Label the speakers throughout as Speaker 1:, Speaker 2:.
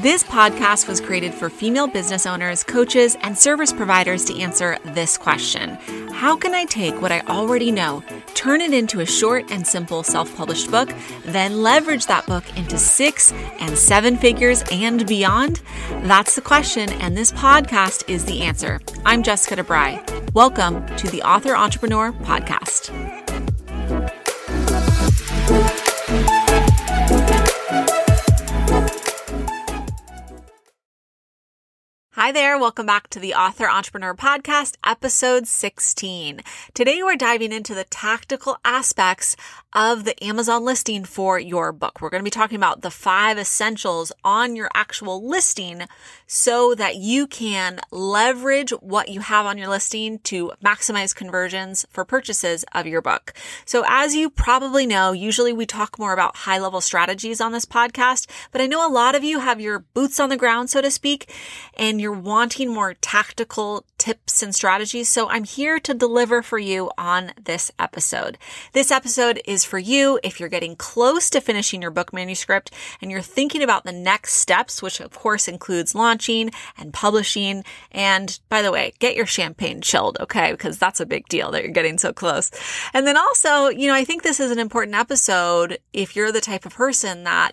Speaker 1: This podcast was created for female business owners, coaches, and service providers to answer this question How can I take what I already know, turn it into a short and simple self published book, then leverage that book into six and seven figures and beyond? That's the question, and this podcast is the answer. I'm Jessica DeBry. Welcome to the Author Entrepreneur Podcast. There, welcome back to the Author Entrepreneur Podcast, episode 16. Today we're diving into the tactical aspects of the Amazon listing for your book. We're going to be talking about the five essentials on your actual listing so that you can leverage what you have on your listing to maximize conversions for purchases of your book. So as you probably know, usually we talk more about high level strategies on this podcast, but I know a lot of you have your boots on the ground, so to speak, and you're wanting more tactical tips and strategies. So I'm here to deliver for you on this episode. This episode is for you if you're getting close to finishing your book manuscript and you're thinking about the next steps, which of course includes launching and publishing. And by the way, get your champagne chilled, okay? Because that's a big deal that you're getting so close. And then also, you know, I think this is an important episode if you're the type of person that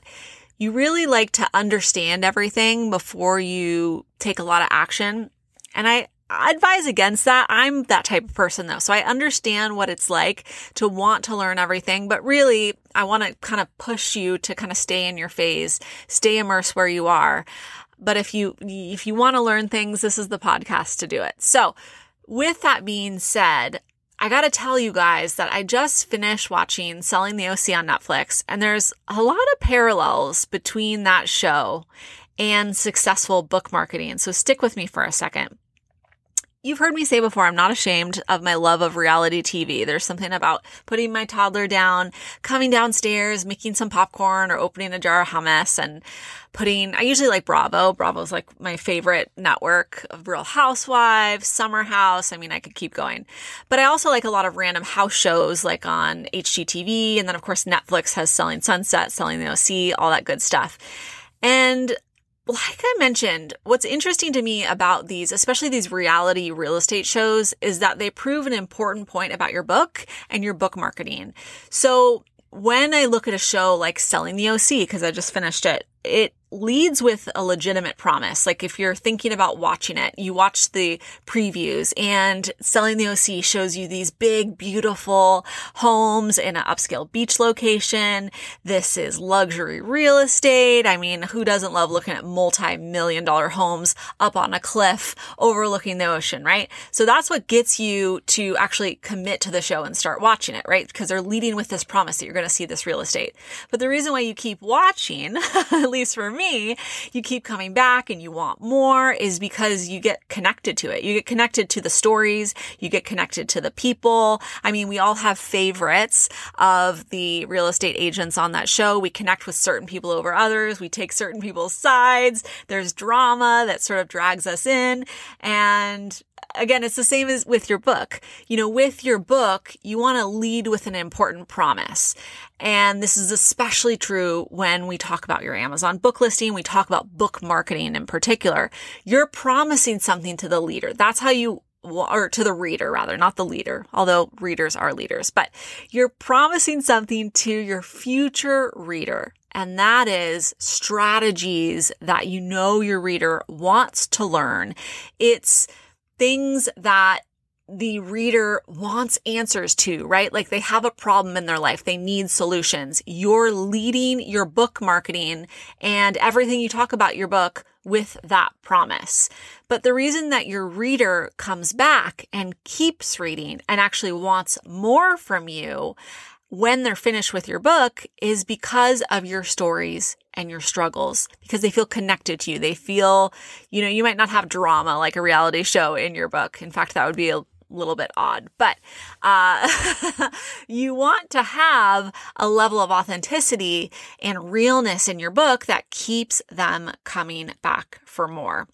Speaker 1: you really like to understand everything before you take a lot of action. And I, I advise against that. I'm that type of person though. So I understand what it's like to want to learn everything, but really I want to kind of push you to kind of stay in your phase, stay immersed where you are. But if you, if you want to learn things, this is the podcast to do it. So with that being said, I gotta tell you guys that I just finished watching Selling the OC on Netflix, and there's a lot of parallels between that show and successful book marketing. So stick with me for a second. You've heard me say before, I'm not ashamed of my love of reality TV. There's something about putting my toddler down, coming downstairs, making some popcorn or opening a jar of hummus and putting, I usually like Bravo. Bravo's like my favorite network of Real Housewives, Summer House. I mean, I could keep going. But I also like a lot of random house shows like on HGTV. And then of course, Netflix has Selling Sunset, Selling the OC, all that good stuff. And like I mentioned, what's interesting to me about these, especially these reality real estate shows, is that they prove an important point about your book and your book marketing. So when I look at a show like Selling the OC, because I just finished it, it leads with a legitimate promise. Like if you're thinking about watching it, you watch the previews and Selling the OC shows you these big, beautiful homes in an upscale beach location. This is luxury real estate. I mean, who doesn't love looking at multi-million dollar homes up on a cliff overlooking the ocean, right? So that's what gets you to actually commit to the show and start watching it, right? Because they're leading with this promise that you're going to see this real estate. But the reason why you keep watching, at least for me, you keep coming back and you want more is because you get connected to it. You get connected to the stories. You get connected to the people. I mean, we all have favorites of the real estate agents on that show. We connect with certain people over others. We take certain people's sides. There's drama that sort of drags us in. And again, it's the same as with your book. You know, with your book, you want to lead with an important promise. And this is especially true when we talk about your Amazon book listing. We talk about book marketing in particular. You're promising something to the leader. That's how you or to the reader rather, not the leader, although readers are leaders, but you're promising something to your future reader. And that is strategies that you know your reader wants to learn. It's things that the reader wants answers to, right? Like they have a problem in their life. They need solutions. You're leading your book marketing and everything you talk about your book with that promise. But the reason that your reader comes back and keeps reading and actually wants more from you when they're finished with your book is because of your stories and your struggles because they feel connected to you. They feel, you know, you might not have drama like a reality show in your book. In fact, that would be a little bit odd, but uh, you want to have a level of authenticity and realness in your book that keeps them coming back for more.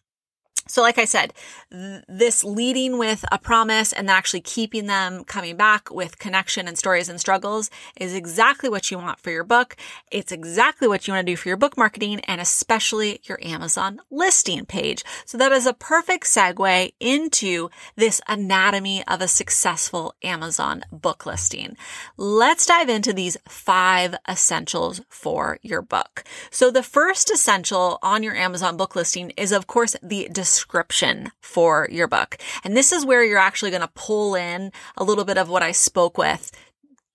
Speaker 1: So, like I said, th- this leading with a promise and actually keeping them coming back with connection and stories and struggles is exactly what you want for your book. It's exactly what you want to do for your book marketing and especially your Amazon listing page. So, that is a perfect segue into this anatomy of a successful Amazon book listing. Let's dive into these five essentials for your book. So, the first essential on your Amazon book listing is, of course, the description for your book. And this is where you're actually going to pull in a little bit of what I spoke with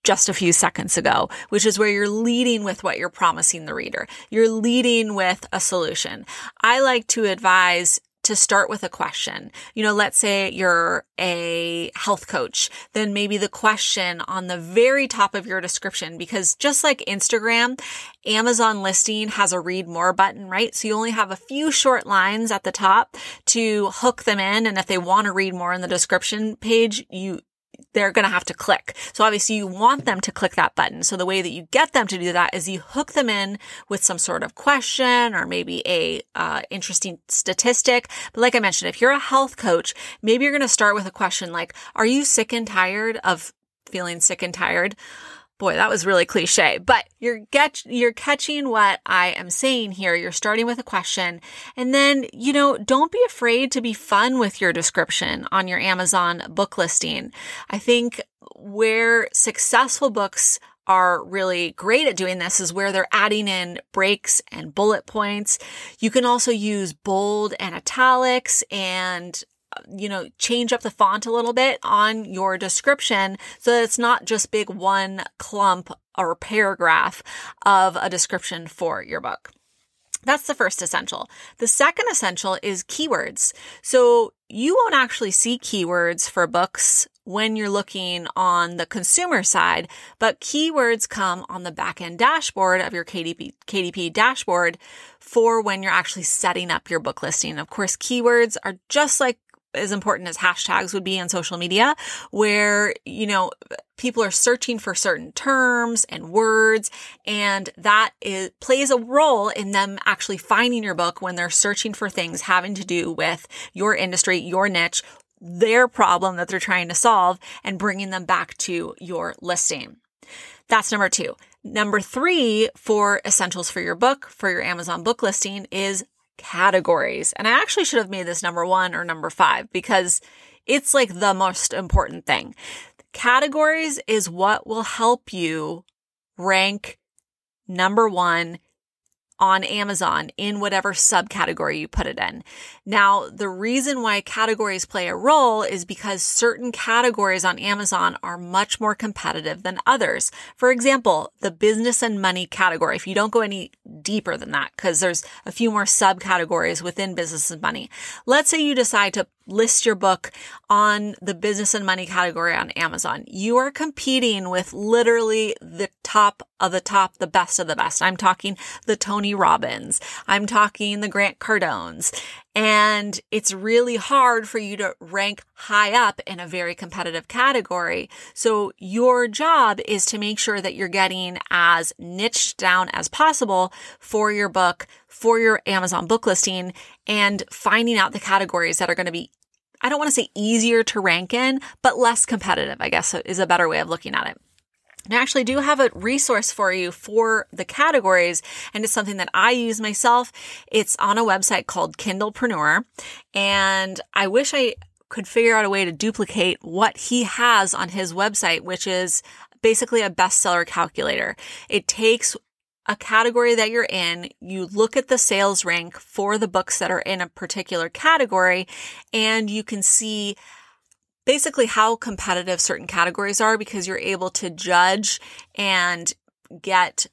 Speaker 1: just a few seconds ago, which is where you're leading with what you're promising the reader. You're leading with a solution. I like to advise to start with a question. You know, let's say you're a health coach, then maybe the question on the very top of your description, because just like Instagram, Amazon listing has a read more button, right? So you only have a few short lines at the top to hook them in. And if they want to read more in the description page, you, they're going to have to click. So obviously you want them to click that button. So the way that you get them to do that is you hook them in with some sort of question or maybe a uh, interesting statistic. But like I mentioned, if you're a health coach, maybe you're going to start with a question like, are you sick and tired of feeling sick and tired? Boy, that was really cliche, but you're get, you're catching what I am saying here. You're starting with a question and then, you know, don't be afraid to be fun with your description on your Amazon book listing. I think where successful books are really great at doing this is where they're adding in breaks and bullet points. You can also use bold and italics and you know, change up the font a little bit on your description so that it's not just big one clump or paragraph of a description for your book. That's the first essential. The second essential is keywords. So you won't actually see keywords for books when you're looking on the consumer side, but keywords come on the backend dashboard of your KDP, KDP dashboard for when you're actually setting up your book listing. Of course, keywords are just like as important as hashtags would be on social media, where, you know, people are searching for certain terms and words, and that is, plays a role in them actually finding your book when they're searching for things having to do with your industry, your niche, their problem that they're trying to solve, and bringing them back to your listing. That's number two. Number three for essentials for your book, for your Amazon book listing is categories. And I actually should have made this number one or number five because it's like the most important thing. Categories is what will help you rank number one on Amazon in whatever subcategory you put it in. Now, the reason why categories play a role is because certain categories on Amazon are much more competitive than others. For example, the business and money category, if you don't go any deeper than that, because there's a few more subcategories within business and money. Let's say you decide to list your book on the business and money category on Amazon. You are competing with literally the top of the top, the best of the best. I'm talking the Tony Robbins. I'm talking the Grant Cardones. And it's really hard for you to rank high up in a very competitive category. So your job is to make sure that you're getting as niched down as possible for your book, for your Amazon book listing and finding out the categories that are going to be I don't want to say easier to rank in, but less competitive, I guess is a better way of looking at it. I actually do have a resource for you for the categories, and it's something that I use myself. It's on a website called Kindlepreneur, and I wish I could figure out a way to duplicate what he has on his website, which is basically a bestseller calculator. It takes a category that you're in, you look at the sales rank for the books that are in a particular category, and you can see basically how competitive certain categories are because you're able to judge and get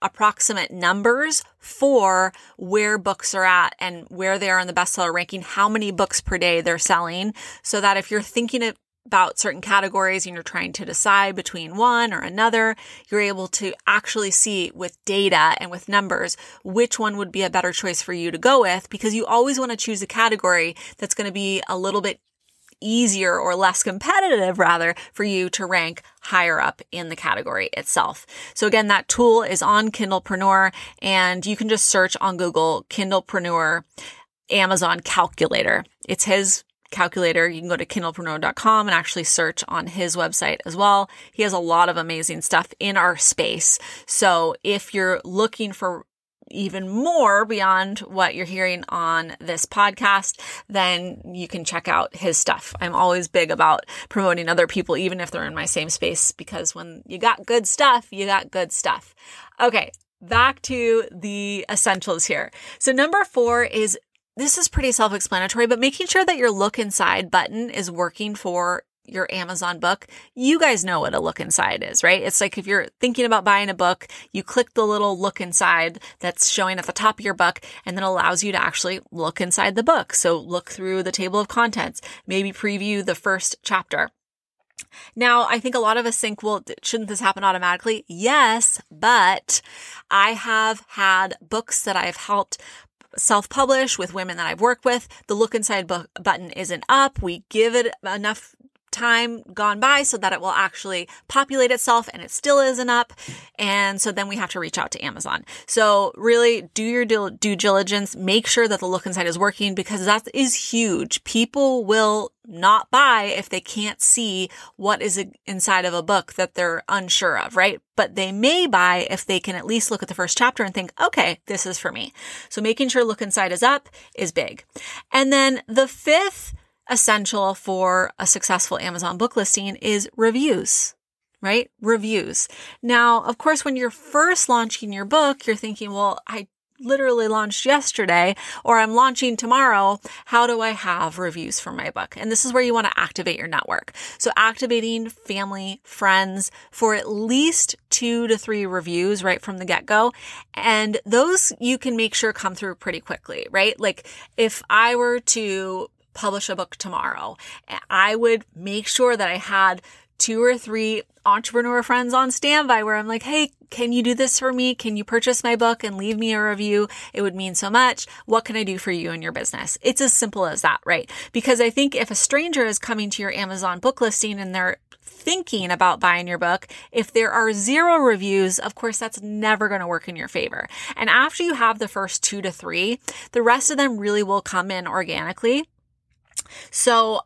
Speaker 1: approximate numbers for where books are at and where they are in the bestseller ranking, how many books per day they're selling. So that if you're thinking about certain categories and you're trying to decide between one or another, you're able to actually see with data and with numbers which one would be a better choice for you to go with because you always want to choose a category that's going to be a little bit easier or less competitive rather for you to rank higher up in the category itself. So again, that tool is on Kindlepreneur and you can just search on Google Kindlepreneur Amazon calculator. It's his calculator. You can go to kindlepreneur.com and actually search on his website as well. He has a lot of amazing stuff in our space. So if you're looking for even more beyond what you're hearing on this podcast, then you can check out his stuff. I'm always big about promoting other people, even if they're in my same space, because when you got good stuff, you got good stuff. Okay. Back to the essentials here. So number four is this is pretty self explanatory, but making sure that your look inside button is working for your Amazon book, you guys know what a look inside is, right? It's like if you're thinking about buying a book, you click the little look inside that's showing at the top of your book and then allows you to actually look inside the book. So look through the table of contents, maybe preview the first chapter. Now, I think a lot of us think, well, shouldn't this happen automatically? Yes, but I have had books that I've helped self publish with women that I've worked with. The look inside button isn't up. We give it enough time gone by so that it will actually populate itself and it still isn't up. And so then we have to reach out to Amazon. So really do your due diligence, make sure that the look inside is working because that is huge. People will not buy if they can't see what is inside of a book that they're unsure of, right? But they may buy if they can at least look at the first chapter and think, okay, this is for me. So making sure look inside is up is big. And then the fifth essential for a successful Amazon book listing is reviews, right? Reviews. Now, of course, when you're first launching your book, you're thinking, well, I literally launched yesterday or I'm launching tomorrow. How do I have reviews for my book? And this is where you want to activate your network. So activating family, friends for at least two to three reviews right from the get go. And those you can make sure come through pretty quickly, right? Like if I were to publish a book tomorrow. I would make sure that I had two or three entrepreneur friends on standby where I'm like, Hey, can you do this for me? Can you purchase my book and leave me a review? It would mean so much. What can I do for you and your business? It's as simple as that, right? Because I think if a stranger is coming to your Amazon book listing and they're thinking about buying your book, if there are zero reviews, of course, that's never going to work in your favor. And after you have the first two to three, the rest of them really will come in organically. So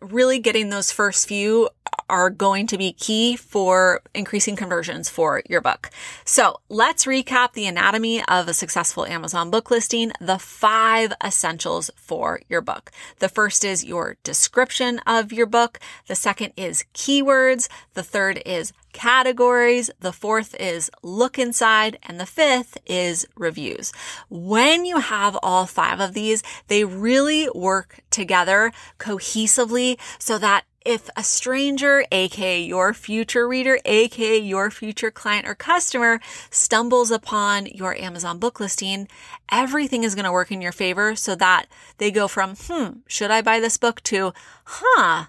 Speaker 1: really getting those first few are going to be key for increasing conversions for your book. So let's recap the anatomy of a successful Amazon book listing, the five essentials for your book. The first is your description of your book. The second is keywords. The third is categories. The fourth is look inside. And the fifth is reviews. When you have all five of these, they really work together cohesively so that if a stranger, aka your future reader, aka your future client or customer, stumbles upon your Amazon book listing, everything is going to work in your favor so that they go from, hmm, should I buy this book to, huh,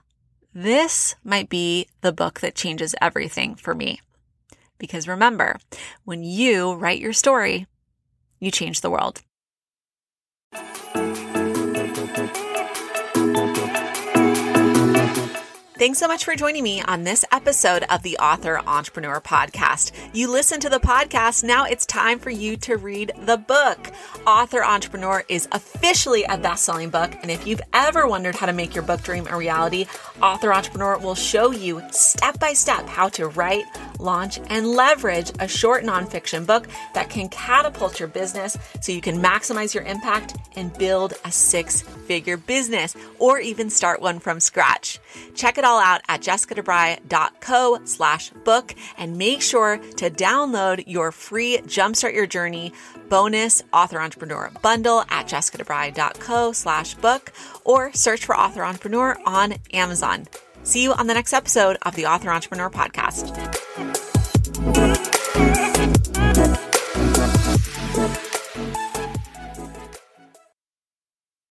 Speaker 1: this might be the book that changes everything for me. Because remember, when you write your story, you change the world. Thanks so much for joining me on this episode of the Author Entrepreneur Podcast. You listen to the podcast, now it's time for you to read the book. Author Entrepreneur is officially a best selling book, and if you've ever wondered how to make your book dream a reality, Author Entrepreneur will show you step by step how to write, launch, and leverage a short nonfiction book that can catapult your business so you can maximize your impact and build a six figure business or even start one from scratch. Check it all out at jessicadebry.co slash book and make sure to download your free Jumpstart Your Journey bonus author entrepreneur bundle at jessicadebry.co slash book or search for author entrepreneur on Amazon. See you on the next episode of the Author Entrepreneur Podcast.